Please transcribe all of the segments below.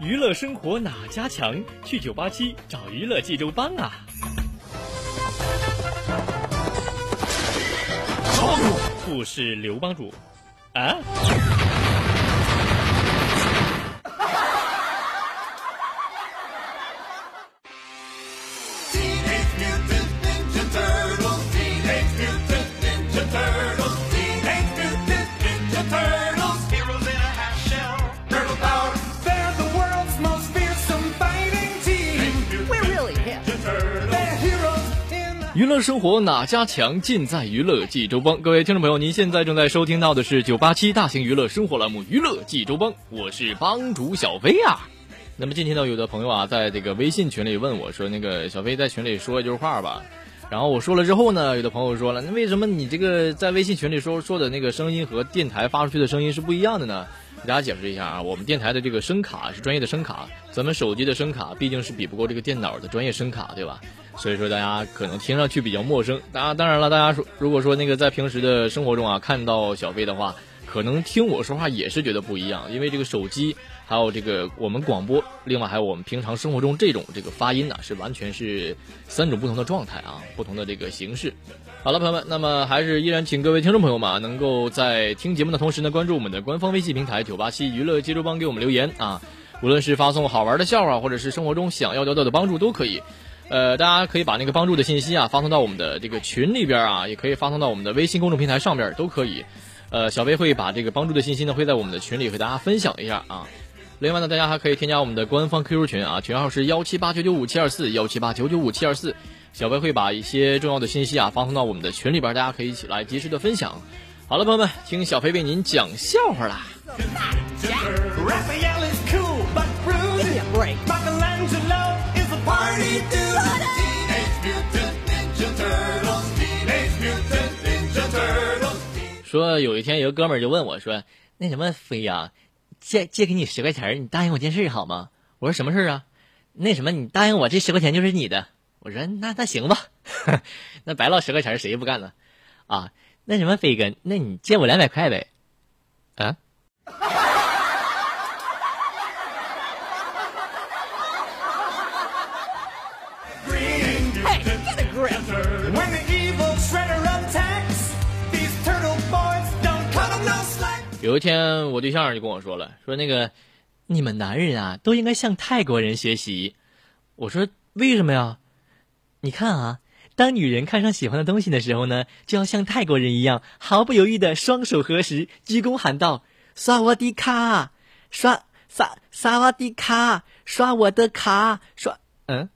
娱乐生活哪家强？去九八七找娱乐济州帮啊！不是刘帮主啊。生活哪家强？尽在娱乐济州帮。各位听众朋友，您现在正在收听到的是九八七大型娱乐生活栏目《娱乐济州帮》，我是帮主小飞啊。那么今天呢，有的朋友啊，在这个微信群里问我说：“那个小飞在群里说一句话吧。”然后我说了之后呢，有的朋友说了：“那为什么你这个在微信群里说说的那个声音和电台发出去的声音是不一样的呢？”给大家解释一下啊，我们电台的这个声卡是专业的声卡，咱们手机的声卡毕竟是比不过这个电脑的专业声卡，对吧？所以说大家可能听上去比较陌生。当然，当然了，大家说如果说那个在平时的生活中啊看到小飞的话，可能听我说话也是觉得不一样，因为这个手机还有这个我们广播，另外还有我们平常生活中这种这个发音呢，是完全是三种不同的状态啊，不同的这个形式。好了，朋友们，那么还是依然请各位听众朋友们啊能够在听节目的同时呢，关注我们的官方微信平台九八七娱乐接州帮，给我们留言啊，无论是发送好玩的笑话，或者是生活中想要得到的帮助都可以。呃，大家可以把那个帮助的信息啊发送到我们的这个群里边啊，也可以发送到我们的微信公众平台上边都可以。呃，小薇会把这个帮助的信息呢，会在我们的群里和大家分享一下啊。另外呢，大家还可以添加我们的官方 QQ 群啊，群号是幺七八九九五七二四幺七八九九五七二四。小飞会把一些重要的信息啊发送到我们的群里边，大家可以一起来及时的分享。好了，朋友们，听小飞为您讲笑话啦。说有一天，有个哥们儿就问我说：“那什么飞呀，借借给你十块钱，你答应我件事好吗？”我说：“什么事啊？”那什么，你答应我这十块钱就是你的。我说：“那那行吧，那白捞十块钱谁也不干呢？”啊，那什么飞哥，那你借我两百块呗？啊？有一天，我对象就跟我说了：“说那个，你们男人啊，都应该向泰国人学习。”我说：“为什么呀？”你看啊，当女人看上喜欢的东西的时候呢，就要像泰国人一样，毫不犹豫的双手合十，鞠躬喊道：“刷我的卡，刷刷刷我的卡，刷我的卡，刷嗯。”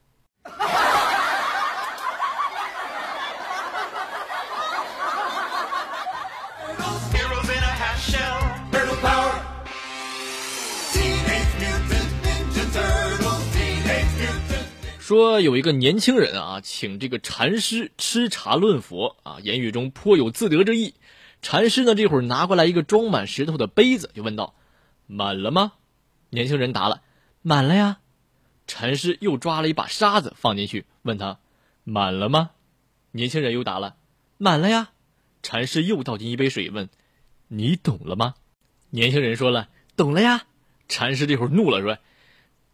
说有一个年轻人啊，请这个禅师吃茶论佛啊，言语中颇有自得之意。禅师呢，这会儿拿过来一个装满石头的杯子，就问道：“满了吗？”年轻人答了：“满了呀。”禅师又抓了一把沙子放进去，问他：“满了吗？”年轻人又答了：“满了呀。”禅师又倒进一杯水，问：“你懂了吗？”年轻人说了：“懂了呀。”禅师这会儿怒了，说。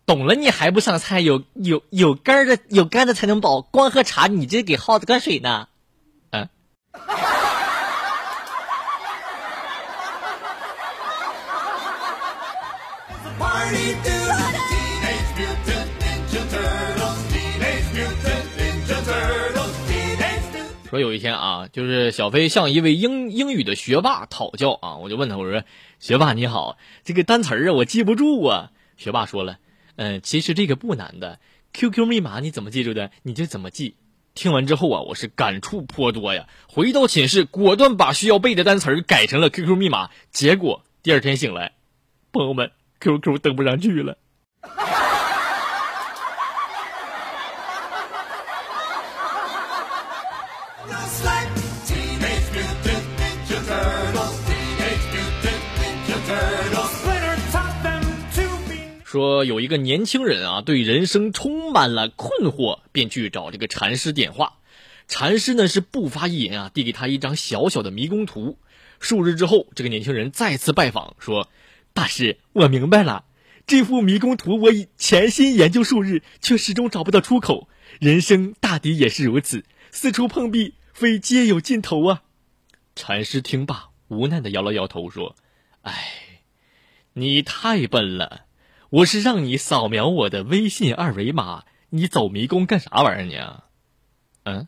懂了，你还不上菜？有有有干的，有干的才能饱。光喝茶，你这给耗子灌水呢？嗯。说有一天啊，就是小飞向一位英英语的学霸讨教啊，我就问他，我说：“学霸你好，这个单词儿啊，我记不住啊。”学霸说了。嗯，其实这个不难的，QQ 密码你怎么记住的，你就怎么记。听完之后啊，我是感触颇多呀。回到寝室，果断把需要背的单词改成了 QQ 密码。结果第二天醒来，朋友们，QQ 登不上去了。说有一个年轻人啊，对人生充满了困惑，便去找这个禅师点化。禅师呢是不发一言啊，递给他一张小小的迷宫图。数日之后，这个年轻人再次拜访，说：“大师，我明白了，这幅迷宫图我已潜心研究数日，却始终找不到出口。人生大抵也是如此，四处碰壁，非皆有尽头啊。”禅师听罢，无奈的摇了摇头，说：“哎，你太笨了。”我是让你扫描我的微信二维码，你走迷宫干啥玩意儿呢？嗯。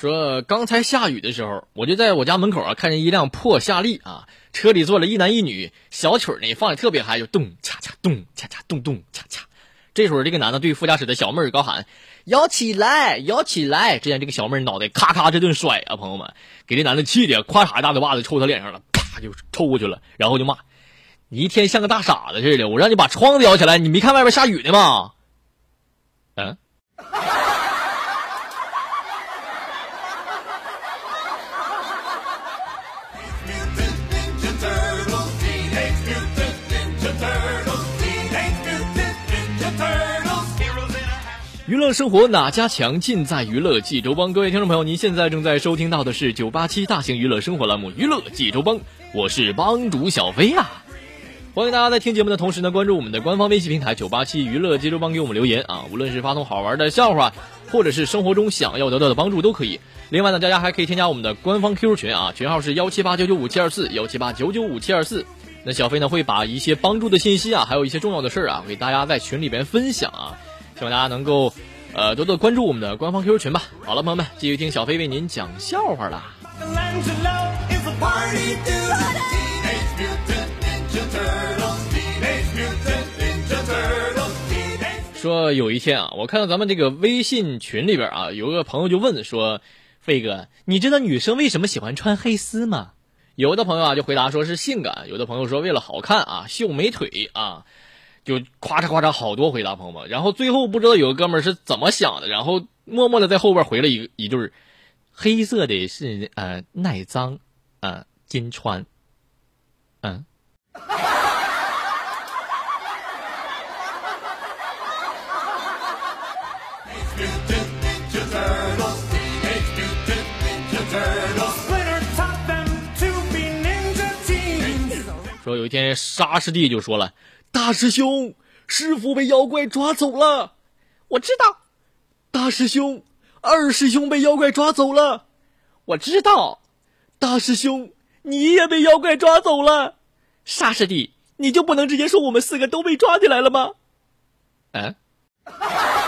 说刚才下雨的时候，我就在我家门口啊，看见一辆破夏利啊，车里坐了一男一女，小曲儿呢放的特别嗨，就咚恰恰咚恰恰咚咚恰恰。这时候，这个男的对副驾驶的小妹儿高喊：“摇起来，摇起来！”只见这个小妹儿脑袋咔咔这顿甩啊，朋友们，给这男的气的，咵嚓一大嘴巴子抽他脸上了，啪就抽过去了，然后就骂：“你一天像个大傻子似的，我让你把窗子摇起来，你没看外边下雨呢吗？”嗯。娱乐生活哪家强，尽在娱乐济州帮。各位听众朋友，您现在正在收听到的是九八七大型娱乐生活栏目《娱乐济州帮》，我是帮主小飞啊！欢迎大家在听节目的同时呢，关注我们的官方微信平台九八七娱乐济州帮，给我们留言啊！无论是发送好玩的笑话，或者是生活中想要得到的帮助都可以。另外呢，大家还可以添加我们的官方 QQ 群啊，群号是幺七八九九五七二四幺七八九九五七二四。那小飞呢会把一些帮助的信息啊，还有一些重要的事儿啊，给大家在群里边分享啊。希望大家能够，呃，多多关注我们的官方 QQ 群吧。好了，朋友们，继续听小飞为您讲笑话啦。说有一天啊，我看到咱们这个微信群里边啊，有个朋友就问说：“飞哥，你知道女生为什么喜欢穿黑丝吗？”有的朋友啊就回答说是性感，有的朋友说为了好看啊，秀美腿啊。就夸嚓夸嚓好多回答朋友们，然后最后不知道有个哥们儿是怎么想的，然后默默的在后边回了一一句黑色的是呃耐脏，呃金穿，嗯。说有一天沙师弟就说了。大师兄，师傅被妖怪抓走了。我知道。大师兄，二师兄被妖怪抓走了。我知道。大师兄，你也被妖怪抓走了。沙师弟，你就不能直接说我们四个都被抓起来了吗？嗯。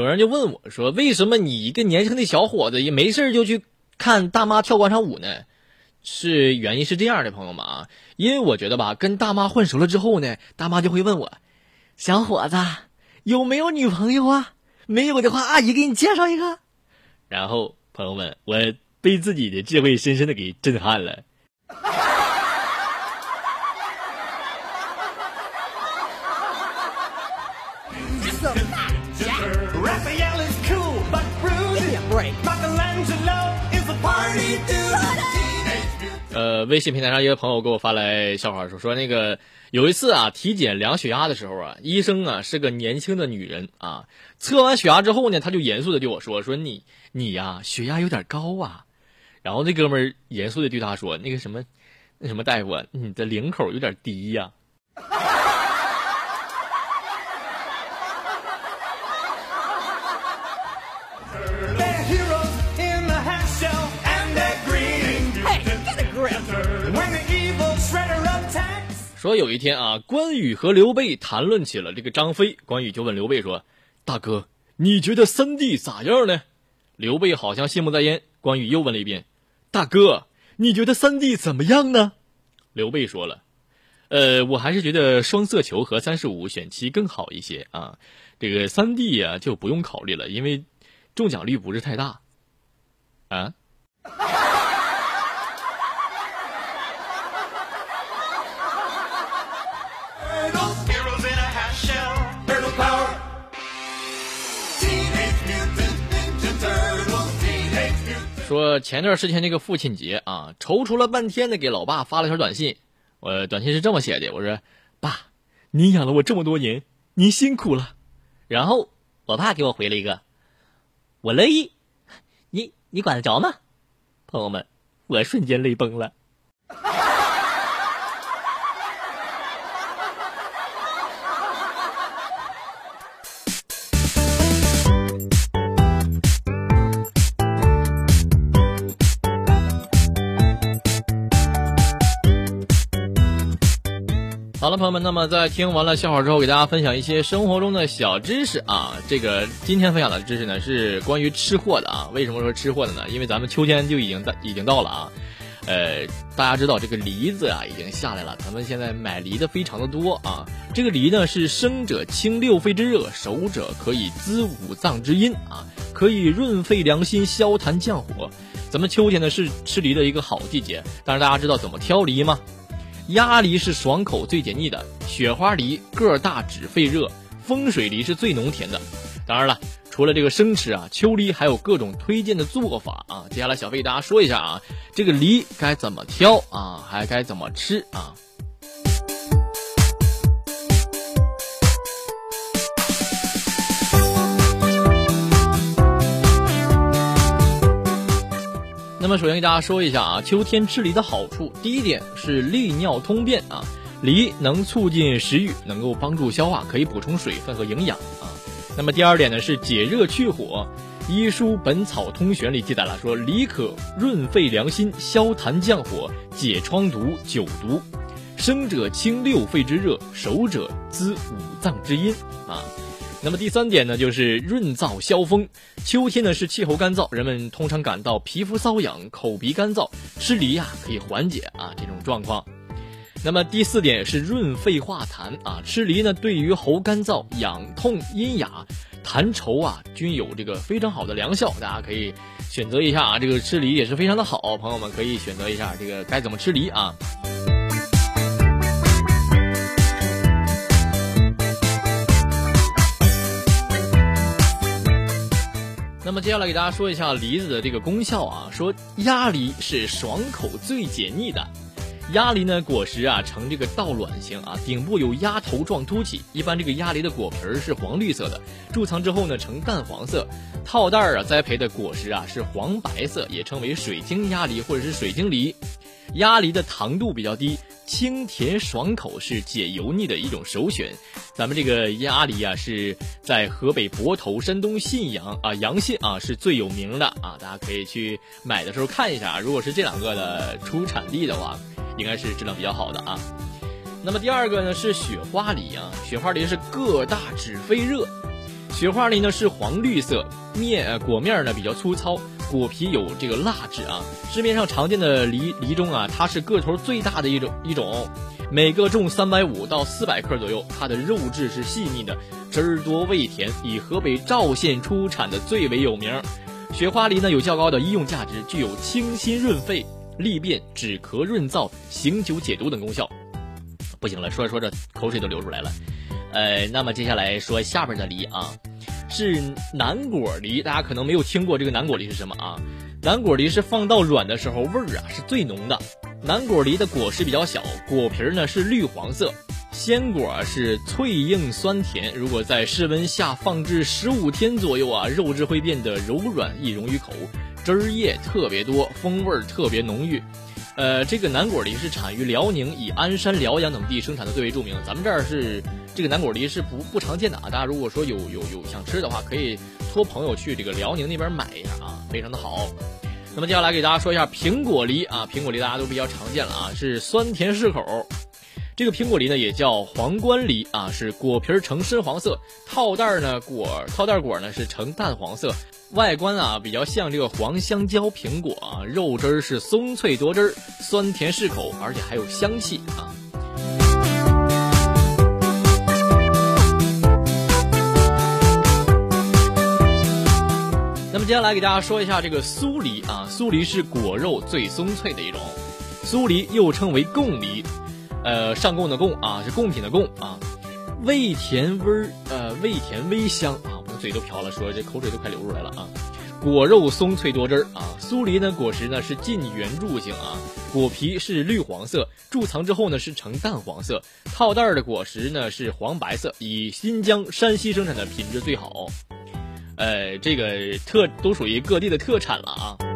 有人就问我说：“为什么你一个年轻的小伙子也没事就去看大妈跳广场舞呢？”是原因是这样的，朋友们啊，因为我觉得吧，跟大妈混熟了之后呢，大妈就会问我：“小伙子有没有女朋友啊？没有的话，阿姨给你介绍一个。”然后朋友们，我被自己的智慧深深的给震撼了。微信平台上一个朋友给我发来笑话说，说那个有一次啊，体检量血压的时候啊，医生啊是个年轻的女人啊，测完血压之后呢，他就严肃的对我说，说你你呀血压有点高啊，然后那哥们儿严肃的对他说，那个什么那什么大夫，你的领口有点低呀。说有一天啊，关羽和刘备谈论起了这个张飞。关羽就问刘备说：“大哥，你觉得三弟咋样呢？”刘备好像心不在焉。关羽又问了一遍：“大哥，你觉得三弟怎么样呢？刘备说了，呃，我还是觉得双色球和三十五选七更好一些啊。这个三弟呀就不用考虑了，因为中奖率不是太大啊。说前段时间那个父亲节啊，踌躇了半天的给老爸发了条短信，我短信是这么写的，我说：“爸，您养了我这么多年，您辛苦了。”然后我爸给我回了一个：“我乐意，你你管得着吗？”朋友们，我瞬间泪崩了。好了，朋友们，那么在听完了笑话之后，给大家分享一些生活中的小知识啊。这个今天分享的知识呢是关于吃货的啊。为什么说吃货的呢？因为咱们秋天就已经到，已经到了啊。呃，大家知道这个梨子啊已经下来了，咱们现在买梨的非常的多啊。这个梨呢是生者清六肺之热，熟者可以滋五脏之阴啊，可以润肺凉心、消痰降火。咱们秋天呢是吃梨的一个好季节，但是大家知道怎么挑梨吗？鸭梨是爽口最解腻的，雪花梨个大只肺热，风水梨是最浓甜的。当然了，除了这个生吃啊，秋梨还有各种推荐的做法啊。接下来小飞给大家说一下啊，这个梨该怎么挑啊，还该怎么吃啊？那么首先给大家说一下啊，秋天吃梨的好处。第一点是利尿通便啊，梨能促进食欲，能够帮助消化，可以补充水分和营养啊。那么第二点呢是解热去火，《医书本草通选》里记载了说，梨可润肺凉心、消痰降火、解疮毒、久毒，生者清六肺之热，熟者滋五脏之阴啊。那么第三点呢，就是润燥消风。秋天呢是气候干燥，人们通常感到皮肤瘙痒、口鼻干燥，吃梨呀可以缓解啊这种状况。那么第四点是润肺化痰啊，吃梨呢对于喉干燥、痒痛、阴哑、痰稠啊均有这个非常好的疗效，大家可以选择一下啊，这个吃梨也是非常的好，朋友们可以选择一下这个该怎么吃梨啊。那么接下来给大家说一下梨子的这个功效啊，说鸭梨是爽口最解腻的。鸭梨呢果实啊呈这个倒卵形啊，顶部有鸭头状凸起。一般这个鸭梨的果皮是黄绿色的，贮藏之后呢呈淡黄色。套袋啊栽培的果实啊是黄白色，也称为水晶鸭梨或者是水晶梨。鸭梨的糖度比较低。清甜爽口是解油腻的一种首选，咱们这个鸭梨啊是在河北泊头、山东信阳啊阳信啊是最有名的啊，大家可以去买的时候看一下啊，如果是这两个的出产地的话，应该是质量比较好的啊。那么第二个呢是雪花梨啊，雪花梨是个大止肺热，雪花梨呢是黄绿色，面果面呢比较粗糙。果皮有这个蜡质啊，市面上常见的梨梨中啊，它是个头最大的一种一种，每个重三百五到四百克左右，它的肉质是细腻的，汁儿多味甜，以河北赵县出产的最为有名。雪花梨呢有较高的医用价值，具有清心润肺、利便、止咳润燥、醒酒解毒等功效。不行了，说着说着口水都流出来了。呃，那么接下来说下边的梨啊。是南果梨，大家可能没有听过这个南果梨是什么啊？南果梨是放到软的时候味儿啊是最浓的。南果梨的果实比较小，果皮呢是绿黄色，鲜果是脆硬酸甜。如果在室温下放置十五天左右啊，肉质会变得柔软易溶于口，汁儿液特别多，风味儿特别浓郁。呃，这个南果梨是产于辽宁，以鞍山、辽阳等地生产的最为著名。咱们这儿是。这个南果梨是不不常见的啊！大家如果说有有有想吃的话，可以托朋友去这个辽宁那边买一下啊，非常的好。那么接下来给大家说一下苹果梨啊，苹果梨大家都比较常见了啊，是酸甜适口。这个苹果梨呢也叫皇冠梨啊，是果皮呈深黄色，套袋呢果套袋果呢是呈淡黄色，外观啊比较像这个黄香蕉苹果啊，肉汁儿是松脆多汁儿，酸甜适口，而且还有香气啊。那么接下来给大家说一下这个酥梨啊，酥梨是果肉最松脆的一种，酥梨又称为贡梨。呃，上供的供啊，是贡品的贡啊，味甜味呃味甜微香啊，我嘴都瓢了，说这口水都快流出来了啊。果肉松脆多汁儿啊，酥梨呢果实呢是近圆柱形啊，果皮是绿黄色，贮藏之后呢是呈淡黄色，套袋的果实呢是黄白色，以新疆、山西生产的品质最好，呃，这个特都属于各地的特产了啊。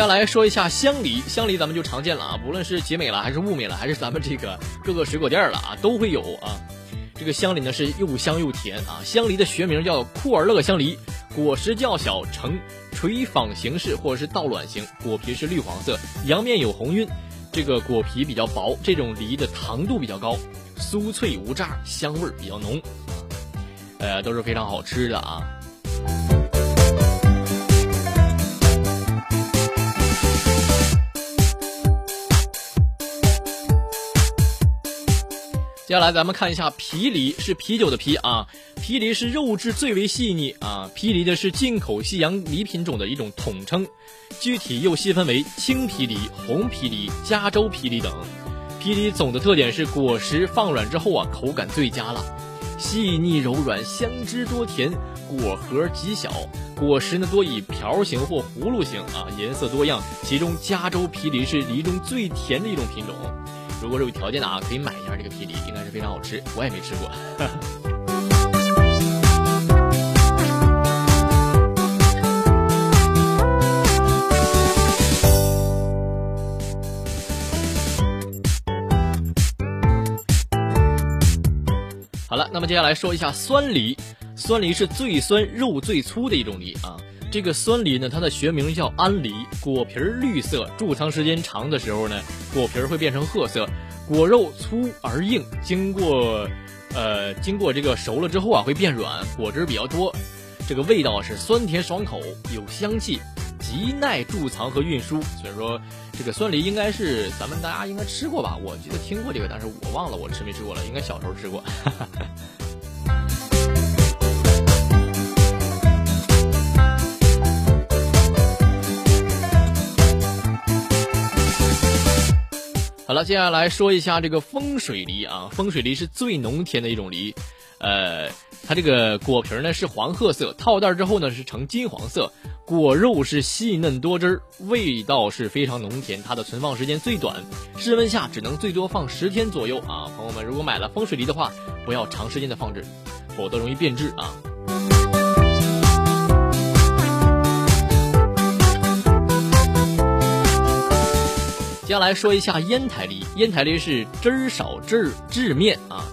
接下来说一下香梨，香梨咱们就常见了啊，不论是集美了，还是物美了，还是咱们这个各个水果店了啊，都会有啊。这个香梨呢是又香又甜啊，香梨的学名叫库尔勒香梨，果实较小，呈垂纺形式或者是倒卵形，果皮是绿黄色，阳面有红晕，这个果皮比较薄，这种梨的糖度比较高，酥脆无渣，香味比较浓，呃，都是非常好吃的啊。接下来咱们看一下皮梨，是啤酒的啤啊。皮梨是肉质最为细腻啊。皮梨的是进口西洋梨品种的一种统称，具体又细分为青皮梨、红皮梨、加州皮梨等。皮梨总的特点是果实放软之后啊，口感最佳了，细腻柔软，香汁多甜，果核极小，果实呢多以瓢形或葫芦形啊，颜色多样。其中加州皮梨是梨中最甜的一种品种。如果是有条件的啊，可以买一下这个皮梨，应该是非常好吃。我也没吃过。好了，那么接下来说一下酸梨。酸梨是最酸、肉最粗的一种梨啊。这个酸梨呢，它的学名叫安梨，果皮儿绿色，贮藏时间长的时候呢，果皮儿会变成褐色，果肉粗而硬，经过，呃，经过这个熟了之后啊，会变软，果汁比较多，这个味道是酸甜爽口，有香气，极耐贮藏和运输，所以说这个酸梨应该是咱们大家应该吃过吧？我记得听过这个，但是我忘了我吃没吃过了，应该小时候吃过。好了，接下来说一下这个风水梨啊。风水梨是最浓甜的一种梨，呃，它这个果皮呢是黄褐色，套袋之后呢是呈金黄色，果肉是细嫩多汁儿，味道是非常浓甜。它的存放时间最短，室温下只能最多放十天左右啊。朋友们，如果买了风水梨的话，不要长时间的放置，否则容易变质啊。接下来说一下烟台梨，烟台梨是汁儿少汁儿质面啊。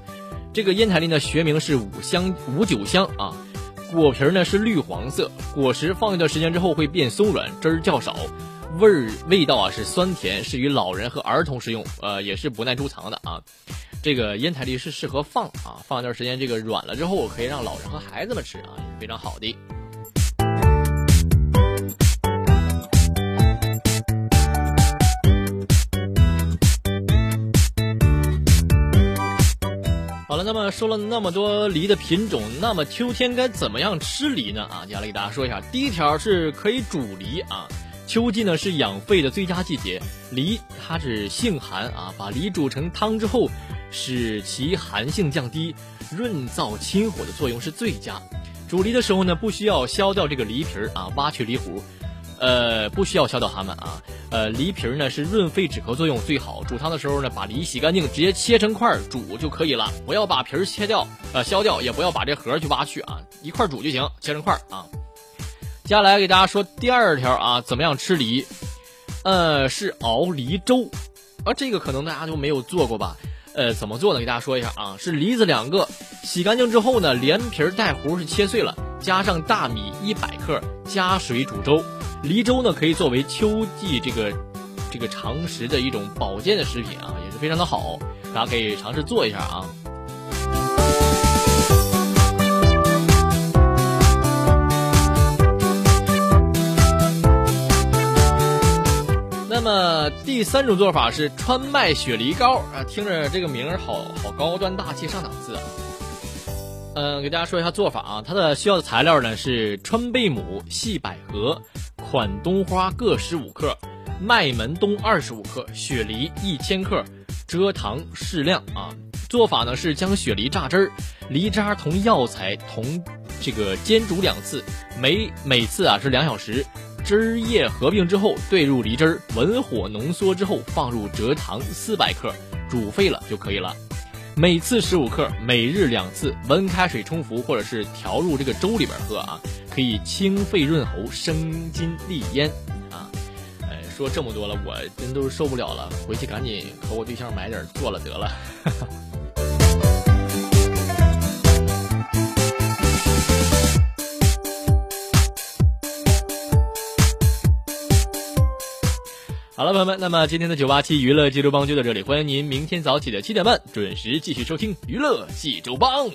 这个烟台梨呢学名是五香五九香啊，果皮呢是绿黄色，果实放一段时间之后会变松软，汁儿较少，味儿味道啊是酸甜，适于老人和儿童食用，呃也是不耐贮藏的啊。这个烟台梨是适合放啊，放一段时间这个软了之后可以让老人和孩子们吃啊，也是非常好的。那么说了那么多梨的品种，那么秋天该怎么样吃梨呢？啊，接下来给大家说一下，第一条是可以煮梨啊。秋季呢是养肺的最佳季节，梨它是性寒啊，把梨煮成汤之后，使其寒性降低，润燥清火的作用是最佳。煮梨的时候呢，不需要削掉这个梨皮儿啊，挖去梨核。呃，不需要削掉它们啊。呃，梨皮呢是润肺止咳作用最好。煮汤的时候呢，把梨洗干净，直接切成块煮就可以了。不要把皮儿切掉，呃，削掉，也不要把这核去挖去啊，一块煮就行，切成块啊。接下来给大家说第二条啊，怎么样吃梨？呃，是熬梨粥，啊，这个可能大家就没有做过吧？呃，怎么做呢？给大家说一下啊，是梨子两个，洗干净之后呢，连皮带核是切碎了。加上大米一百克，加水煮粥。梨粥呢，可以作为秋季这个这个常食的一种保健的食品啊，也是非常的好，大家可以尝试做一下啊。那么第三种做法是川麦雪梨糕啊，听着这个名儿好好高端大气上档次啊。嗯，给大家说一下做法啊，它的需要的材料呢是川贝母、细百合、款冬花各十五克、麦门冬二十五克、雪梨一千克、蔗糖适量啊。做法呢是将雪梨榨汁儿、梨渣同药材同这个煎煮两次，每每次啊是两小时。汁液合并之后，兑入梨汁儿，文火浓缩之后，放入蔗糖四百克，煮沸了就可以了。每次十五克，每日两次，温开水冲服或者是调入这个粥里边喝啊，可以清肺润喉、生津利咽啊。哎，说这么多了，我真都受不了了，回去赶紧和我对象买点做了得了。好了，朋友们，那么今天的九八七娱乐济州帮就到这里，欢迎您明天早起的七点半准时继续收听娱乐济州帮。